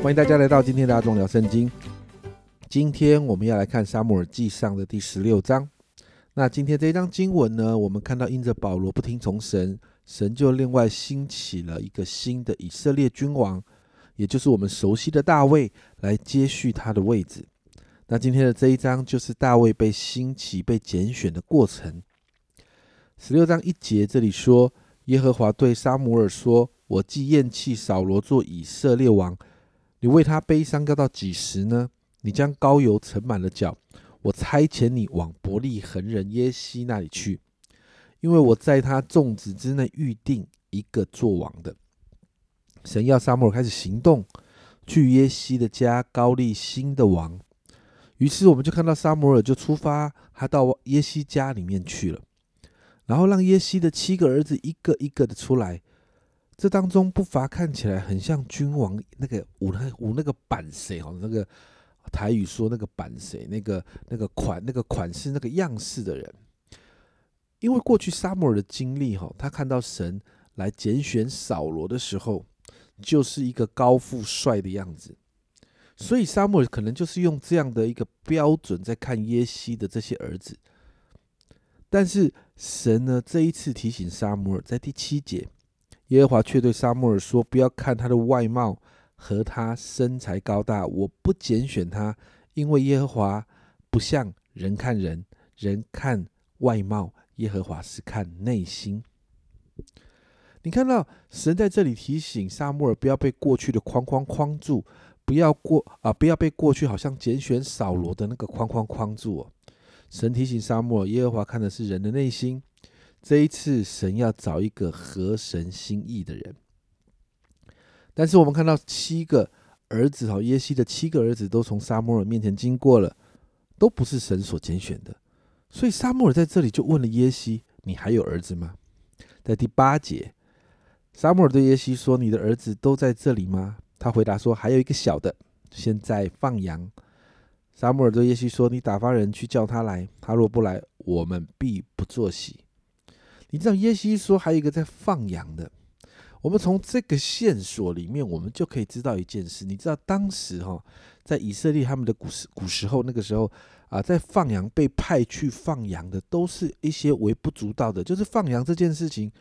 欢迎大家来到今天的阿忠聊圣经。今天我们要来看撒母耳记上的第十六章。那今天这一章经文呢，我们看到因着保罗不听从神，神就另外兴起了一个新的以色列君王，也就是我们熟悉的大卫来接续他的位置。那今天的这一章就是大卫被兴起、被拣选的过程。十六章一节这里说，耶和华对撒母耳说：“我既厌弃扫罗做以色列王。”你为他悲伤要到几时呢？你将膏油盛满了脚，我差遣你往伯利恒人耶西那里去，因为我在他众子之内预定一个做王的。神要撒母耳开始行动，去耶西的家高立新的王。于是我们就看到撒母耳就出发，他到耶西家里面去了，然后让耶西的七个儿子一个一个的出来。这当中不乏看起来很像君王那个舞那舞那个板谁哈，那个台语说那个板谁，那个那个款那个款式那个样式的人。因为过去沙摩尔的经历哈，他看到神来拣选扫罗的时候，就是一个高富帅的样子，所以沙摩尔可能就是用这样的一个标准在看耶西的这些儿子。但是神呢，这一次提醒沙摩尔，在第七节。耶和华却对沙穆尔说：“不要看他的外貌和他身材高大，我不拣选他，因为耶和华不像人看人，人看外貌，耶和华是看内心。”你看到神在这里提醒沙穆尔，不要被过去的框框框住，不要过啊，不要被过去好像拣选扫罗的那个框框框住哦。神提醒沙穆尔，耶和华看的是人的内心。这一次，神要找一个合神心意的人。但是我们看到七个儿子哈，耶西的七个儿子都从沙摩尔面前经过了，都不是神所拣选的。所以沙摩尔在这里就问了耶西：“你还有儿子吗？”在第八节，沙摩尔对耶西说：“你的儿子都在这里吗？”他回答说：“还有一个小的，现在放羊。”沙摩尔对耶西说：“你打发人去叫他来，他若不来，我们必不作喜。”你知道耶西说还有一个在放羊的，我们从这个线索里面，我们就可以知道一件事。你知道当时哈，在以色列他们的古时古时候那个时候啊，在放羊被派去放羊的，都是一些微不足道的，就是放羊这件事情，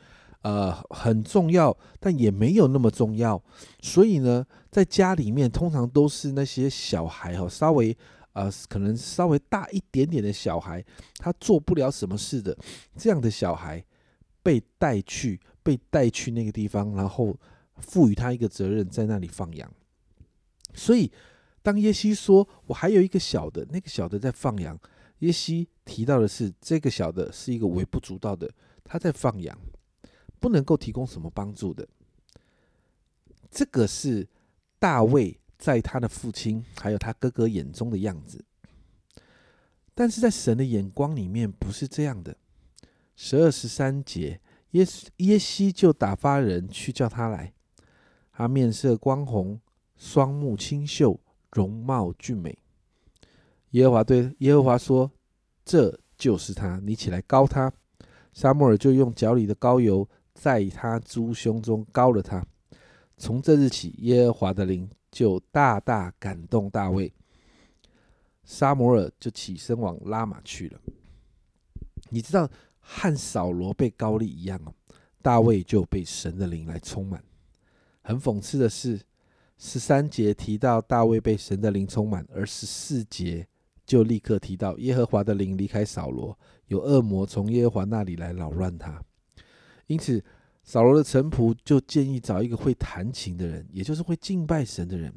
呃，很重要，但也没有那么重要。所以呢，在家里面通常都是那些小孩哈，稍微。呃，可能稍微大一点点的小孩，他做不了什么事的，这样的小孩被带去，被带去那个地方，然后赋予他一个责任，在那里放羊。所以，当耶西说“我还有一个小的，那个小的在放羊”，耶西提到的是这个小的是一个微不足道的，他在放羊，不能够提供什么帮助的。这个是大卫。在他的父亲还有他哥哥眼中的样子，但是在神的眼光里面不是这样的。十二十三节，耶耶西就打发人去叫他来。他面色光红，双目清秀，容貌俊美。耶和华对耶和华说：“这就是他，你起来膏他。”沙摩尔就用脚里的膏油在他猪胸中膏了他。从这日起，耶和华的灵。就大大感动大卫，沙摩尔就起身往拉玛去了。你知道和扫罗被高利一样哦，大卫就被神的灵来充满。很讽刺的是，十三节提到大卫被神的灵充满，而十四节就立刻提到耶和华的灵离开扫罗，有恶魔从耶和华那里来扰乱他。因此。扫罗的臣仆就建议找一个会弹琴的人，也就是会敬拜神的人。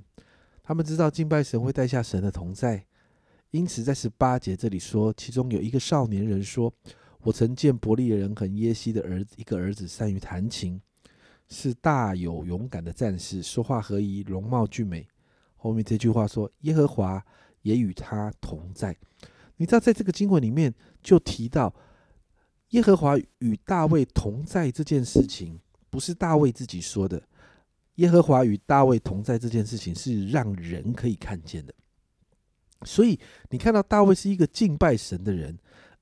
他们知道敬拜神会带下神的同在，因此在十八节这里说，其中有一个少年人说：“我曾见伯利人和耶西的儿子一个儿子善于弹琴，是大有勇敢的战士，说话合宜，容貌俊美。”后面这句话说：“耶和华也与他同在。”你知道，在这个经文里面就提到。耶和华与大卫同在这件事情，不是大卫自己说的。耶和华与大卫同在这件事情，是让人可以看见的。所以你看到大卫是一个敬拜神的人，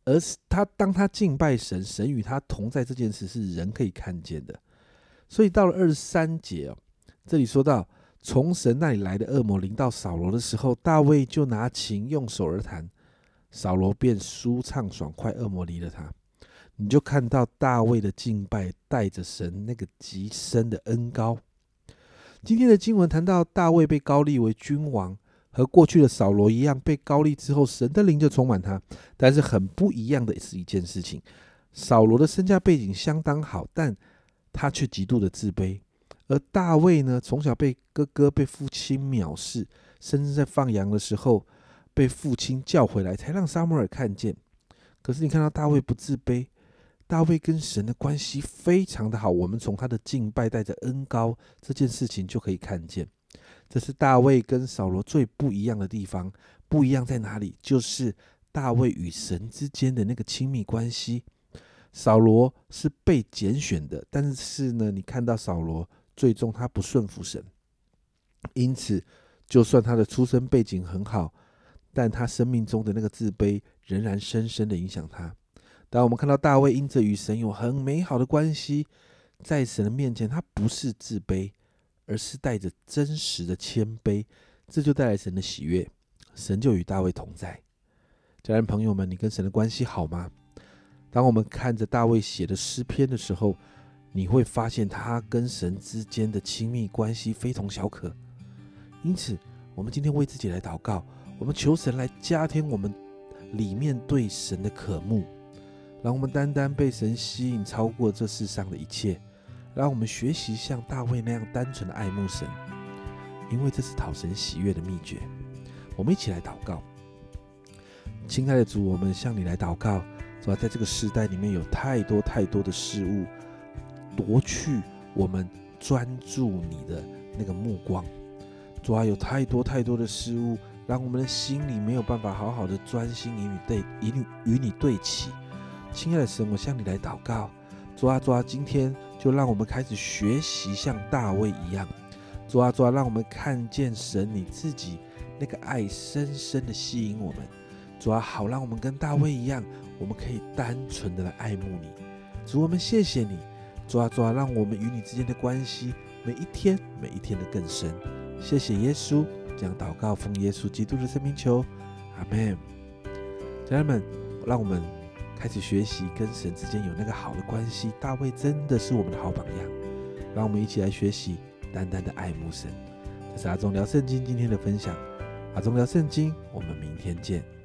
而是他当他敬拜神，神与他同在这件事是人可以看见的。所以到了二十三节哦，这里说到从神那里来的恶魔临到扫罗的时候，大卫就拿琴用手而弹，扫罗便舒畅爽快，恶魔离了他。你就看到大卫的敬拜带着神那个极深的恩高。今天的经文谈到大卫被高立为君王，和过去的扫罗一样，被高立之后，神的灵就充满他。但是很不一样的是一件事情：扫罗的身家背景相当好，但他却极度的自卑；而大卫呢，从小被哥哥、被父亲藐视，甚至在放羊的时候被父亲叫回来，才让撒母耳看见。可是你看到大卫不自卑。大卫跟神的关系非常的好，我们从他的敬拜带着恩高这件事情就可以看见，这是大卫跟扫罗最不一样的地方。不一样在哪里？就是大卫与神之间的那个亲密关系。扫罗是被拣选的，但是呢，你看到扫罗最终他不顺服神，因此就算他的出生背景很好，但他生命中的那个自卑仍然深深的影响他。当我们看到大卫因着与神有很美好的关系，在神的面前，他不是自卑，而是带着真实的谦卑，这就带来神的喜悦，神就与大卫同在。家人朋友们，你跟神的关系好吗？当我们看着大卫写的诗篇的时候，你会发现他跟神之间的亲密关系非同小可。因此，我们今天为自己来祷告，我们求神来加添我们里面对神的渴慕。让我们单单被神吸引，超过这世上的一切。让我们学习像大卫那样单纯的爱慕神，因为这是讨神喜悦的秘诀。我们一起来祷告，亲爱的主，我们向你来祷告。主啊，在这个时代里面有太多太多的事物夺去我们专注你的那个目光。主啊，有太多太多的事物让我们的心里没有办法好好的专心与你对与你与你对齐。亲爱的神，我向你来祷告，主啊主啊，今天就让我们开始学习像大卫一样，主啊主啊，让我们看见神你自己那个爱深深的吸引我们，主啊好，让我们跟大卫一样，我们可以单纯的来爱慕你，主我们谢谢你，主啊主啊，让我们与你之间的关系每一天每一天的更深，谢谢耶稣，将祷告奉耶稣基督的生命求，阿门。家人们，让我们。开始学习跟神之间有那个好的关系，大卫真的是我们的好榜样。让我们一起来学习，单单的爱慕神。这是阿忠聊圣经今天的分享，阿忠聊圣经，我们明天见。